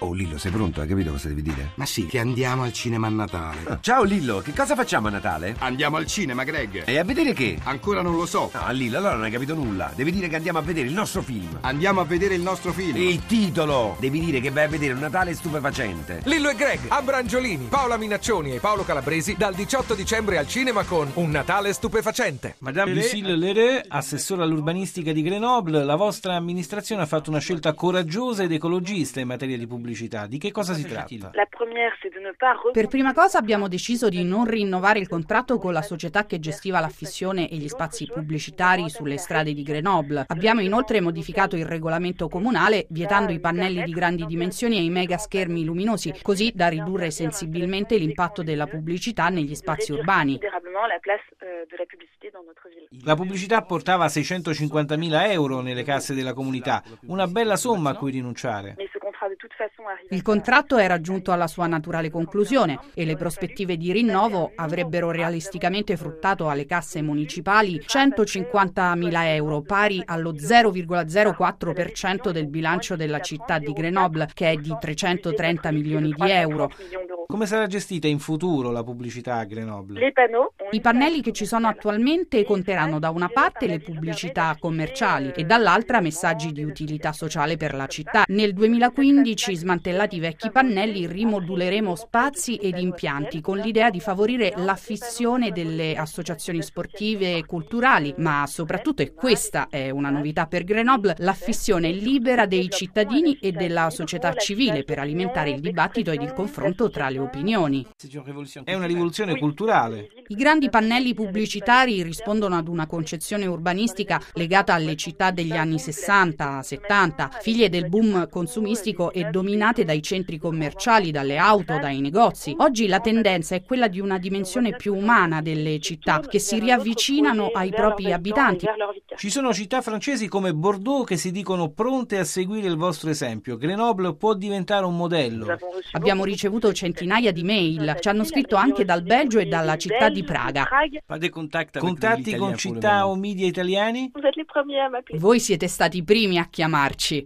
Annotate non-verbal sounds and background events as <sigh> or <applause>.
Oh Lillo, sei pronto? Hai capito cosa devi dire? Ma sì, che andiamo al cinema a Natale. Ah, <laughs> ciao Lillo, che cosa facciamo a Natale? Andiamo al cinema, Greg. E a vedere che? Ancora non lo so. No, Lillo, allora non hai capito nulla. Devi dire che andiamo a vedere il nostro film. Andiamo a vedere il nostro film. Il titolo! Devi dire che vai a vedere un Natale stupefacente. Lillo e Greg, Abrangiolini, Paola Minaccioni e Paolo Calabresi dal 18 dicembre al cinema con Un Natale stupefacente. Madame Lucille Lereux, assessore all'urbanistica di Grenoble, la vostra amministrazione ha fatto una scelta coraggiosa ed ecologista in materia di pubblicità. Di che cosa si tratta? Per prima cosa abbiamo deciso di non rinnovare il contratto con la società che gestiva l'affissione e gli spazi pubblicitari sulle strade di Grenoble. Abbiamo inoltre modificato il regolamento comunale vietando i pannelli di grandi dimensioni e i mega schermi luminosi, così da ridurre sensibilmente l'impatto della pubblicità negli spazi urbani. La pubblicità portava 650.000 euro nelle casse della comunità, una bella somma a cui rinunciare. Il contratto è raggiunto alla sua naturale conclusione e le prospettive di rinnovo avrebbero realisticamente fruttato alle casse municipali 150.000 euro, pari allo 0,04% del bilancio della città di Grenoble, che è di 330 milioni di euro. Come sarà gestita in futuro la pubblicità a Grenoble? I pannelli che ci sono attualmente conterranno da una parte le pubblicità commerciali e dall'altra messaggi di utilità sociale per la città. Nel 2015, smantellati i vecchi pannelli, rimoduleremo spazi ed impianti con l'idea di favorire l'affissione delle associazioni sportive e culturali, ma soprattutto, e questa è una novità per Grenoble, l'affissione libera dei cittadini e della società civile per alimentare il dibattito ed il confronto tra le opinioni. È una rivoluzione culturale. I grandi pannelli pubblicitari rispondono ad una concezione urbanistica legata alle città degli anni 60-70, figlie del boom consumistico e dominate dai centri commerciali, dalle auto, dai negozi. Oggi la tendenza è quella di una dimensione più umana delle città, che si riavvicinano ai propri abitanti. Ci sono città francesi come Bordeaux che si dicono pronte a seguire il vostro esempio. Grenoble può diventare un modello. Abbiamo ricevuto centinaia di mail, ci hanno scritto anche dal Belgio e dalla città di Praga. Contatti con città o media italiani? Voi siete stati i primi a chiamarci.